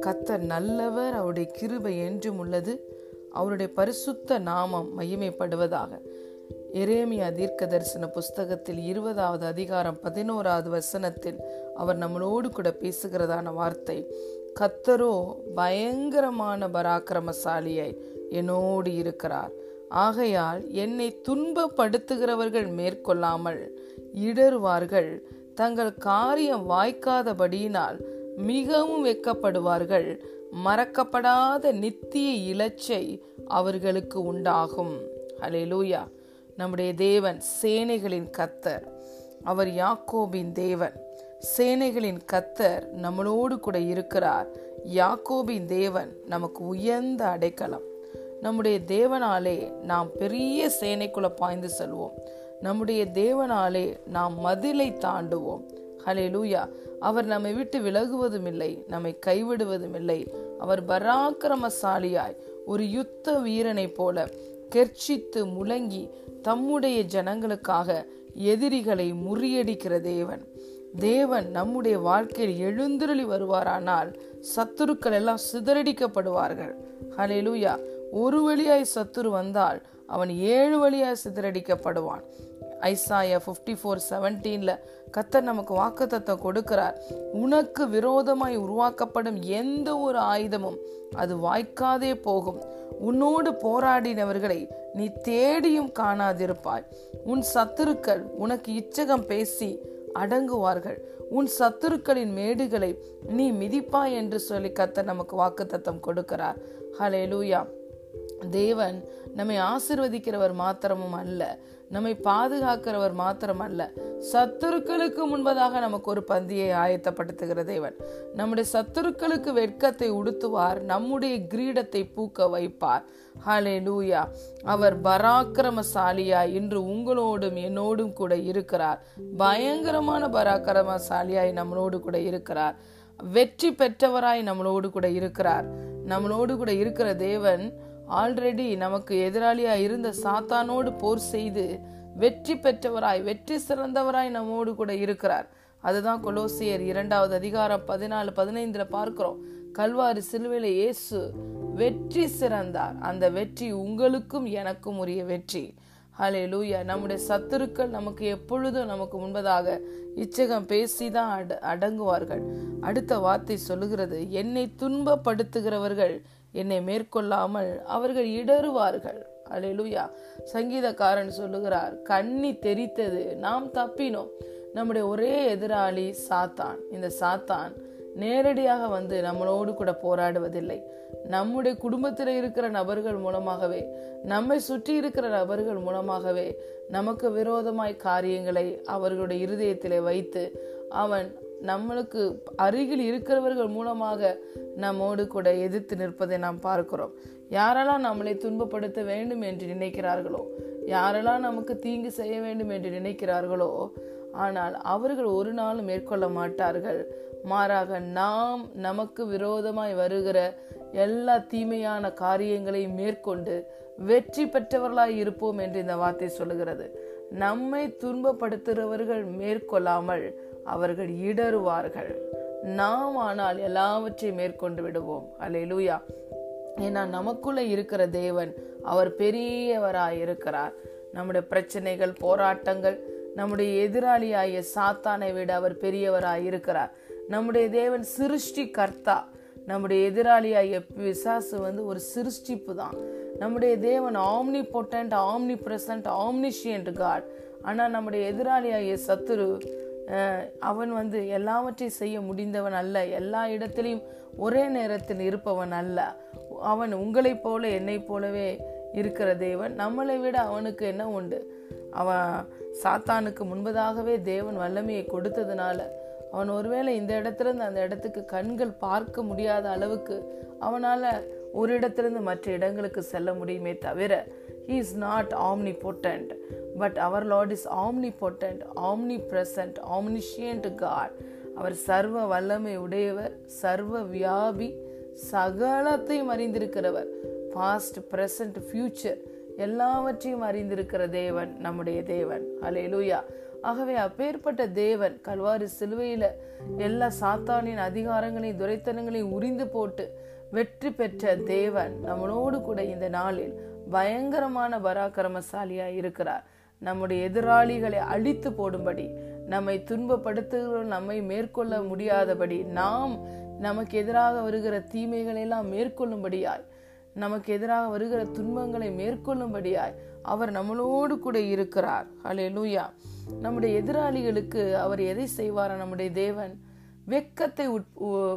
கத்தர் நல்லவர் அவருடைய கிருபை என்றும் உள்ளது. அவருடைய பரிசுத்த நாமம் மகிமைப்படுவதாக. எரேமியா தீர்க்க தரிசன புஸ்தகத்தில் இருபதாவது அதிகாரம் பதினோராவது வசனத்தில் அவர் நம்மளோடு கூட பேசுகிறதான வார்த்தை கத்தரோ பயங்கரமான பராக்கிரமசாலியை என்னோடு இருக்கிறார். ஆகையால் என்னை துன்பப்படுத்துகிறவர்கள் மேற்கொள்ளாமல் இடறுவார்கள். தங்கள் காரியம் வாய்க்காதபடியினால் மிகவும் வெக்கப்படுவார்கள். மறக்கப்படாத நித்திய இலச்சை அவர்களுக்கு உண்டாகும். ஹலேலூயா நம்முடைய தேவன் சேனைகளின் கத்தர் அவர் யாக்கோபின் தேவன். சேனைகளின் கத்தர் நம்மளோடு கூட இருக்கிறார். யாக்கோபின் தேவன் நமக்கு உயர்ந்த அடைக்கலம். நம்முடைய தேவனாலே நாம் பெரிய சேனைக்குள்ள பாய்ந்து செல்வோம். நம்முடைய தேவனாலே நாம் மதிலை தாண்டுவோம். ஹலே லூயா அவர் நம்மை விட்டு விலகுவதும் இல்லை நம்மை கைவிடுவதும் இல்லை அவர் பராக்கிரமசாலியாய் ஒரு யுத்த வீரனைப் போல கெர்ச்சித்து முழங்கி தம்முடைய ஜனங்களுக்காக எதிரிகளை முறியடிக்கிற தேவன். தேவன் நம்முடைய வாழ்க்கையில் எழுந்துருளி வருவாரானால் சத்துருக்கள் எல்லாம் சிதறடிக்கப்படுவார்கள். ஹலே லூயா ஒரு வழியாய் சத்துரு வந்தால் அவன் ஏழு வழியாக சிதறடிக்கப்படுவான். ஐசாயா ஃபிஃப்டி ஃபோர் செவன்டீனில் கத்தர் நமக்கு வாக்குத்தத்தம் கொடுக்கிறார். உனக்கு விரோதமாய் உருவாக்கப்படும் எந்த ஒரு ஆயுதமும் அது வாய்க்காதே போகும். உன்னோடு போராடினவர்களை நீ தேடியும் காணாதிருப்பாய். உன் சத்துருக்கள் உனக்கு இச்சகம் பேசி அடங்குவார்கள். உன் சத்துருக்களின் மேடுகளை நீ மிதிப்பாய் என்று சொல்லி கத்த நமக்கு வாக்குத்தத்தம் கொடுக்கிறார். ஹலே லூயா தேவன் நம்மை ஆசிர்வதிக்கிறவர் மாத்திரமும் அல்ல நம்மை பாதுகாக்கிறவர் மாத்திரம் அல்ல. சத்துருக்களுக்கு முன்பதாக நமக்கு ஒரு பந்தியை ஆயத்தப்படுத்துகிற தேவன். நம்முடைய சத்துருக்களுக்கு வெட்கத்தை உடுத்துவார் நம்முடைய கிரீடத்தை பூக்க வைப்பார். ஹலே லூயா அவர் பராக்கிரமசாலியா இன்று உங்களோடும் என்னோடும் கூட இருக்கிறார். பயங்கரமான பராக்கிரமசாலியாய் நம்மளோடு கூட இருக்கிறார். வெற்றி பெற்றவராய் நம்மளோடு கூட இருக்கிறார். நம்மளோடு கூட இருக்கிற தேவன் ஆல்ரெடி நமக்கு எதிராளியா இருந்த சாத்தானோடு போர் செய்து வெற்றி பெற்றவராய் வெற்றி சிறந்தவராய் நம்மோடு கூட இருக்கிறார். அதுதான் கொலோசியர் இரண்டாவது அதிகாரம் பதினாலு பதினைந்துல பார்க்கிறோம். கல்வாரி சிலுவையில இயேசு வெற்றி சிறந்தார். அந்த வெற்றி உங்களுக்கும் எனக்கும் உரிய வெற்றி. ஹலே லூயா நம்முடைய சத்துருக்கள் நமக்கு எப்பொழுதும் நமக்கு முன்பதாக இச்சகம் பேசிதான் அட அடங்குவார்கள். அடுத்த வார்த்தை சொல்லுகிறது என்னை துன்பப்படுத்துகிறவர்கள் என்னை மேற்கொள்ளாமல் அவர்கள் இடறுவார்கள். அலையலுயா சங்கீதக்காரன் சொல்லுகிறார் கண்ணி தெரித்தது நாம் தப்பினோம். நம்முடைய ஒரே எதிராளி சாத்தான். இந்த சாத்தான் நேரடியாக வந்து நம்மளோடு கூட போராடுவதில்லை. நம்முடைய குடும்பத்தில் இருக்கிற நபர்கள் மூலமாகவே நம்மை சுற்றி இருக்கிற நபர்கள் மூலமாகவே நமக்கு விரோதமாய் காரியங்களை அவர்களுடைய இருதயத்திலே வைத்து அவன் நம்மளுக்கு அருகில் இருக்கிறவர்கள் மூலமாக நம்மோடு கூட எதிர்த்து நிற்பதை நாம் பார்க்கிறோம். யாரெல்லாம் நம்மளை துன்பப்படுத்த வேண்டும் என்று நினைக்கிறார்களோ யாரெல்லாம் நமக்கு தீங்கு செய்ய வேண்டும் என்று நினைக்கிறார்களோ ஆனால் அவர்கள் ஒரு நாளும் மேற்கொள்ள மாட்டார்கள். மாறாக நாம் நமக்கு விரோதமாய் வருகிற எல்லா தீமையான காரியங்களையும் மேற்கொண்டு வெற்றி பெற்றவர்களாய் இருப்போம் என்று இந்த வார்த்தை சொல்லுகிறது. நம்மை துன்பப்படுத்துகிறவர்கள் மேற்கொள்ளாமல் அவர்கள் இடறுவார்கள். நாம் ஆனால் எல்லாவற்றையும் மேற்கொண்டு விடுவோம். அலையிலூயா ஏன்னா நமக்குள்ள இருக்கிற தேவன் அவர் பெரியவராய் இருக்கிறார். நம்முடைய பிரச்சனைகள் போராட்டங்கள் நம்முடைய எதிராளியாகிய சாத்தானை விட அவர் பெரியவராய் இருக்கிறார். நம்முடைய தேவன் சிருஷ்டி கர்த்தா நம்முடைய எதிராளியாகிய விசாசு வந்து ஒரு சிருஷ்டிப்பு தான். நம்முடைய தேவன் omnipotent omnipresent omniscient God ஆனால் நம்முடைய எதிராளியாகிய சத்துரு அவன் வந்து எல்லாவற்றையும் செய்ய முடிந்தவன் அல்ல. எல்லா இடத்திலையும் ஒரே நேரத்தில் இருப்பவன் அல்ல. அவன் உங்களைப் போல என்னைப் போலவே இருக்கிற தேவன். நம்மளை விட அவனுக்கு என்ன உண்டு? அவன் சாத்தானுக்கு முன்பதாகவே தேவன் வல்லமையை கொடுத்ததுனால அவன் ஒருவேளை இந்த இடத்துலேருந்து அந்த இடத்துக்கு கண்கள் பார்க்க முடியாத அளவுக்கு அவனால் ஒரு இடத்திலிருந்து மற்ற இடங்களுக்கு செல்ல முடியுமே தவிர he is not omnipotent but our Lord is omnipotent omnipresent omniscient God அவர் சர்வ வல்லமை உடையவர் சர்வ வியாபி சகலத்தையும் அறிந்திருக்கிறவர். பாஸ்ட் பிரசன்ட் ஃபியூச்சர் எல்லாவற்றையும் அறிந்திருக்கிற தேவன் நம்முடைய தேவன். அலே லூயா ஆகவே அப்பேற்பட்ட தேவன் கல்வாரி சிலுவையில் எல்லா சாத்தானின் அதிகாரங்களையும் துரைத்தனங்களையும் உரிந்து போட்டு வெற்றி பெற்ற தேவன் நம்மளோடு கூட இந்த நாளில் பயங்கரமான பராக்கிரமசாலியா இருக்கிறார். நம்முடைய எதிராளிகளை அழித்து போடும்படி நம்மை துன்பப்படுத்துகிறோம் நம்மை மேற்கொள்ள முடியாதபடி நாம் நமக்கு எதிராக வருகிற தீமைகளை எல்லாம் மேற்கொள்ளும்படியாய் நமக்கு எதிராக வருகிற துன்பங்களை மேற்கொள்ளும்படியாய் அவர் நம்மளோடு கூட இருக்கிறார். ஹலே லூயா நம்முடைய எதிராளிகளுக்கு அவர் எதை செய்வார்? நம்முடைய தேவன் வெக்கத்தை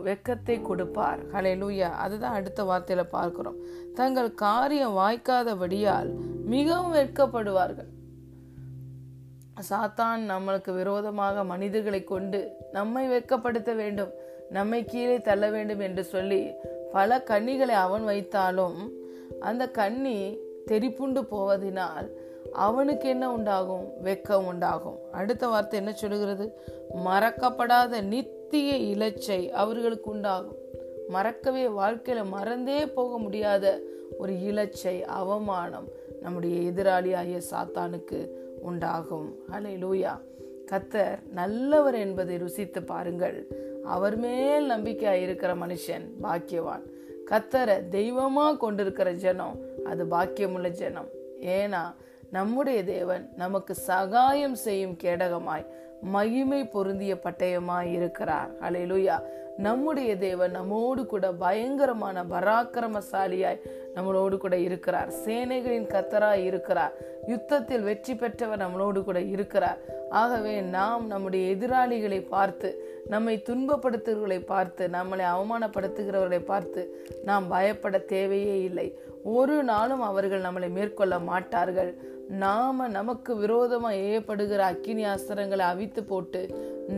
வெக்கத்தை கொடுப்பார். ஹலே லூயா அதுதான் அடுத்த வார்த்தையில பார்க்கிறோம். தங்கள் காரியம் வாய்க்காதபடியால் மிகவும் வெட்கப்படுவார்கள். சாத்தான் நம்மளுக்கு விரோதமாக மனிதர்களை கொண்டு நம்மை வெட்கப்படுத்த வேண்டும் நம்மை கீழே தள்ள வேண்டும் என்று சொல்லி பல கண்ணிகளை அவன் வைத்தாலும் அந்த கண்ணி தெரிப்புண்டு போவதினால் அவனுக்கு என்ன உண்டாகும்? வெக்கம் உண்டாகும். அடுத்த வார்த்தை என்ன சொல்லுகிறது? மறக்கப்படாத நித்திய இலச்சை அவர்களுக்கு உண்டாகும். மறக்கவே வாழ்க்கையில மறந்தே போக முடியாத ஒரு இலச்சை அவமானம் நம்முடைய எதிராளியாகிய சாத்தானுக்கு உண்டாகும். அலை லூயா கத்தர் நல்லவர் என்பதை ருசித்து பாருங்கள். அவர் மேல் நம்பிக்கையா இருக்கிற மனுஷன் பாக்கியவான். கத்தரை தெய்வமா கொண்டிருக்கிற ஜனம் அது பாக்கியமுள்ள ஜனம். ஏன்னா நம்முடைய தேவன் நமக்கு சகாயம் செய்யும் கேடகமாய் மகிமை பொருந்திய பட்டயமாய் இருக்கிறார். அலையிலுயா நம்முடைய தேவன் நம்மோடு கூட பயங்கரமான பராக்கிரமசாலியாய் நம்மளோடு கூட இருக்கிறார். சேனைகளின் கத்தராய் இருக்கிறார். யுத்தத்தில் வெற்றி பெற்றவர் நம்மளோடு கூட இருக்கிறார். ஆகவே நாம் நம்முடைய எதிராளிகளை பார்த்து நம்மை துன்பப்படுத்துகிறவர்களை பார்த்து நம்மளை அவமானப்படுத்துகிறவர்களை பார்த்து நாம் பயப்பட தேவையே இல்லை. ஒரு நாளும் அவர்கள் நம்மளை மேற்கொள்ள மாட்டார்கள். நாம நமக்கு விரோதமா ஏற்படுகிற அக்கினி அஸ்திரங்களை அவித்து போட்டு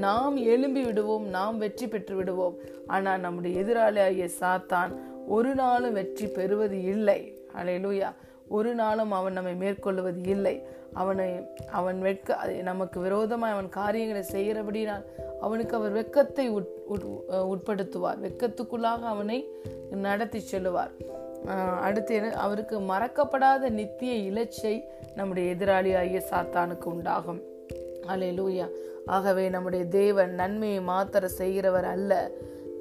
நாம் எழும்பி விடுவோம் நாம் வெற்றி பெற்று விடுவோம். ஆனால் நம்முடைய எதிராளியாகிய சாத்தான் ஒரு நாளும் வெற்றி பெறுவது இல்லை. அலையலூயா ஒரு நாளும் அவன் நம்மை மேற்கொள்வது இல்லை. அவனை அவன் வெட்க நமக்கு விரோதமாக அவன் காரியங்களை செய்கிறபடினால் அவனுக்கு அவர் வெக்கத்தை உட்படுத்துவார். வெக்கத்துக்குள்ளாக அவனை நடத்தி செல்லுவார். அடுத்து என்ன? அவருக்கு மறக்கப்படாத நித்திய இலச்சை நம்முடைய எதிராளி ஆகிய சாத்தானுக்கு உண்டாகும். அலே லூயா ஆகவே நம்முடைய தேவன் நன்மையை மாத்திர செய்கிறவர் அல்ல.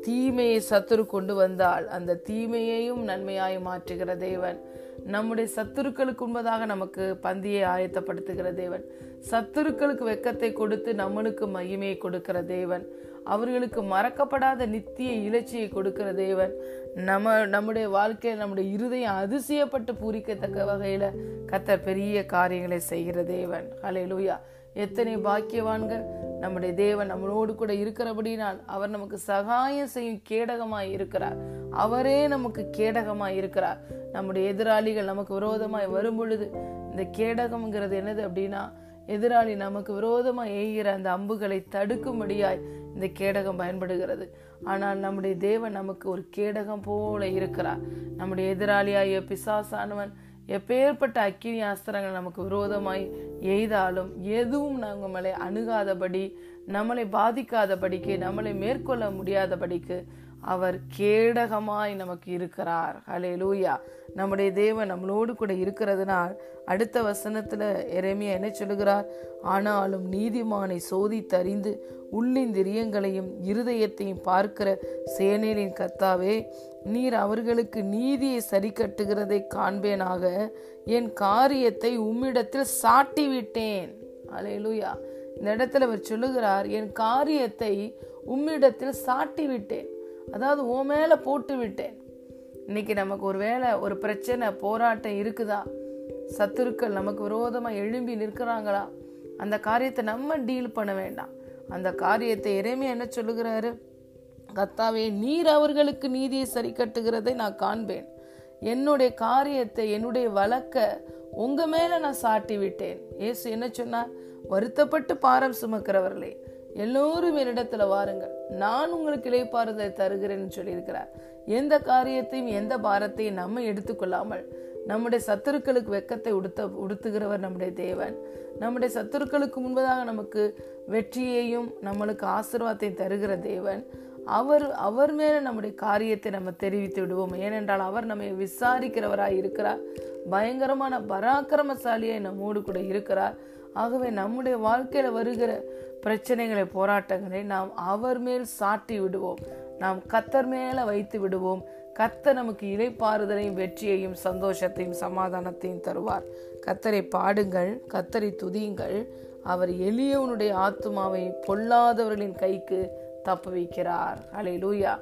தீமையை சத்துரு கொண்டு வந்தால் அந்த தீமையையும் நன்மையாய் மாற்றுகிற தேவன். நம்முடைய சத்துருக்களுக்கு உண்பதாக நமக்கு பந்தியை ஆயத்தப்படுத்துகிற தேவன். சத்துருக்களுக்கு வெக்கத்தை கொடுத்து நம்மளுக்கு மகிமையை கொடுக்கிற தேவன். அவர்களுக்கு மறக்கப்படாத நித்திய இலச்சியை கொடுக்கிற தேவன். நம்ம நம்முடைய வாழ்க்கையில் நம்முடைய இருதயம் அதிசயப்பட்டு பூரிக்கத்தக்க வகையில் கத்தர் பெரிய காரியங்களை செய்கிற தேவன். ஹலே லூயா எத்தனை பாக்கியவான்கள் நம்முடைய தேவன் நம்மளோடு கூட இருக்கிறபடினால் அவர் நமக்கு சகாயம் செய்யும் கேடகமாய் இருக்கிறார். அவரே நமக்கு கேடகமாய் இருக்கிறார். நம்முடைய எதிராளிகள் நமக்கு விரோதமாய் வரும் பொழுது இந்த கேடகம்ங்கிறது என்னது அப்படின்னா எதிராளி நமக்கு விரோதமாக எய்கிற அந்த அம்புகளை தடுக்கும்படியாய் இந்த கேடகம் பயன்படுகிறது. ஆனால் நம்முடைய தேவன் நமக்கு ஒரு கேடகம் போல இருக்கிறார். நம்முடைய எதிராளியாகிய பிசாசானவன் எப்பேற்பட்ட அக்கினி அஸ்திரங்கள் நமக்கு விரோதமாய் எய்தாலும் எதுவும் நாங்கள் நம்மளை அணுகாதபடி நம்மளை பாதிக்காதபடிக்கு நம்மளை மேற்கொள்ள முடியாதபடிக்கு அவர் கேடகமாய் நமக்கு இருக்கிறார். ஹலே லூயா நம்முடைய தேவன் நம்மளோடு கூட இருக்கிறதுனால் அடுத்த வசனத்துல எரேமியா என்ன சொல்லுகிறார்? ஆனாலும் நீதிமானை சோதித்தறிந்து உள்ளிந்திரியங்களையும் இருதயத்தையும் பார்க்கிற சேனலின் கத்தாவே நீர் அவர்களுக்கு நீதியை சரி கட்டுகிறதை காண்பேனாக என் காரியத்தை உம்மிடத்தில் சாட்டி விட்டேன் அலே லூயா இந்த இடத்துல அவர் சொல்லுகிறார் என் காரியத்தை உம்மிடத்தில் சாட்டி விட்டேன் அதாவது உன் மேலே போட்டு விட்டேன். இன்னைக்கு நமக்கு ஒரு வேலை ஒரு பிரச்சனை போராட்டம் இருக்குதா? சத்துருக்கள் நமக்கு விரோதமாக எழும்பி நிற்கிறாங்களா? அந்த காரியத்தை நம்ம டீல் பண்ண வேண்டாம். அந்த காரியத்தை இறைமே என்ன சொல்லுகிறாரு? கத்தாவே நீர் அவர்களுக்கு நீதியை சரி கட்டுகிறதை நான் காண்பேன். என்னுடைய காரியத்தை என்னுடைய வழக்க உங்க மேல நான் சாட்டி விட்டேன். ஏசு என்ன சொன்னார்? வருத்தப்பட்டு பாரம் சுமக்கிறவர்களே எல்லோரும் என்னிடத்துல வாருங்கள். நான் உங்களுக்கு இழைப்பாறுதலை தருகிறேன்னு சொல்லியிருக்கிறார். எந்த காரியத்தையும் எந்த பாரத்தையும் நம்ம எடுத்துக்கொள்ளாமல் நம்முடைய சத்துருக்களுக்கு வெக்கத்தை உடுத்த உடுத்துகிறவர் நம்முடைய தேவன். நம்முடைய சத்துருக்களுக்கு முன்பதாக நமக்கு வெற்றியையும் நம்மளுக்கு ஆசிர்வாதத்தையும் தருகிற தேவன். அவர் அவர் மேலே நம்முடைய காரியத்தை நம்ம தெரிவித்து விடுவோம். ஏனென்றால் அவர் நம்மை விசாரிக்கிறவராய் இருக்கிறார். பயங்கரமான பராக்கிரமசாலியை நம்மோடு கூட இருக்கிறார். ஆகவே நம்முடைய வாழ்க்கையில வருகிற பிரச்சனைகளை போராட்டங்களை நாம் அவர் மேல் சாட்டி விடுவோம். நாம் கத்தர் மேல வைத்து விடுவோம். கத்த நமக்கு இலைப்பாறுதலையும் வெற்றியையும் சந்தோஷத்தையும் சமாதானத்தையும் தருவார். கத்தரை பாடுங்கள் கத்தரை துதியுங்கள். அவர் எளியவனுடைய ஆத்மாவை பொல்லாதவர்களின் கைக்கு தப்பு வைக்கிறார். அலை லூயா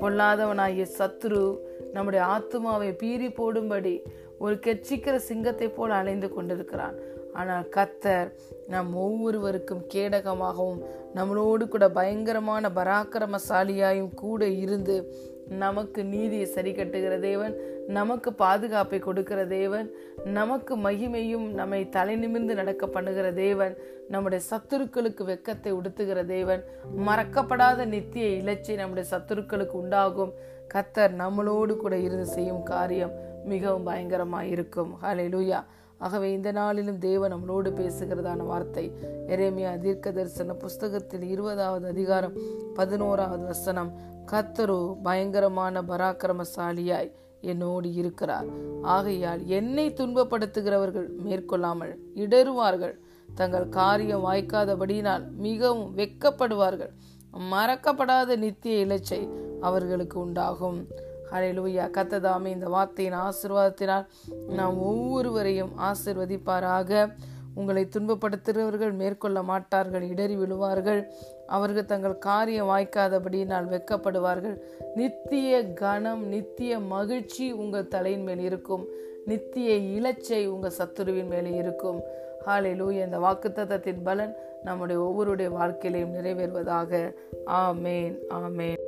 பொல்லாதவனாகிய சத்ரு நம்முடைய ஆத்மாவை பீறி போடும்படி ஒரு கெச்சிக்கிற சிங்கத்தை போல் அலைந்து கொண்டிருக்கிறான். ஆனால் கத்தர் நம் ஒவ்வொருவருக்கும் கேடகமாகவும் நம்மளோடு கூட பயங்கரமான பராக்கிரமசாலியாயும் கூட இருந்து நமக்கு நீதியை சரி கட்டுகிற தேவன் நமக்கு பாதுகாப்பை கொடுக்கிற தேவன் நமக்கு மகிமையும் நம்மை தலை நிமிர்ந்து நடக்க பண்ணுகிற தேவன் நம்முடைய சத்துருக்களுக்கு வெக்கத்தை உடுத்துகிற தேவன் மறக்கப்படாத நித்திய இலச்சை நம்முடைய சத்துருக்களுக்கு உண்டாகும். கத்தர் நம்மளோடு கூட இருந்து செய்யும் காரியம் மிகவும் பயங்கரமாக இருக்கும் ஹலே லூயா ஆகவே இந்த நாளிலும் தேவன் நம்மளோடு பேசுகிறதான வார்த்தை. எரேமியா தீர்க்க தரிசன புஸ்தகத்தில் இருபதாவது அதிகாரம் பதினோராவது வசனம். கத்தரு பயங்கரமான பராக்கிரமசாலியாய் என்னோடு இருக்கிறார். ஆகையால் என்னை துன்பப்படுத்துகிறவர்கள் மேற்கொள்ளாமல் இடருவார்கள் தங்கள் காரியம் வாய்க்காதபடியினால் மிகவும் வெக்கப்படுவார்கள். மறக்கப்படாத நித்திய இலச்சை அவர்களுக்கு உண்டாகும். ஹalleluya. கத்ததாமே இந்த வார்த்தையின் ஆசிர்வாதத்தினால் நாம் ஒவ்வொருவரையும் ஆசிர்வதிப்பாராக. உங்களை துன்பப்படுத்துகிறவர்கள் மேற்கொள்ள மாட்டார்கள் இடறி விழுவார்கள். அவர்கள் தங்கள் காரியம் வாய்க்காதபடியினால் வெக்கப்படுவார்கள். நித்திய கனம் நித்திய மகிழ்ச்சி உங்கள் தலையின் மேல் இருக்கும். நித்திய இலச்சை உங்கள் சத்துருவின் மேலே இருக்கும். ஹாலே லூய் இந்த வாக்குத்தத்தத்தின் பலன் நம்முடைய ஒவ்வொருடைய வாழ்க்கையிலையும் நிறைவேறுவதாக. ஆமேன் ஆமேன்.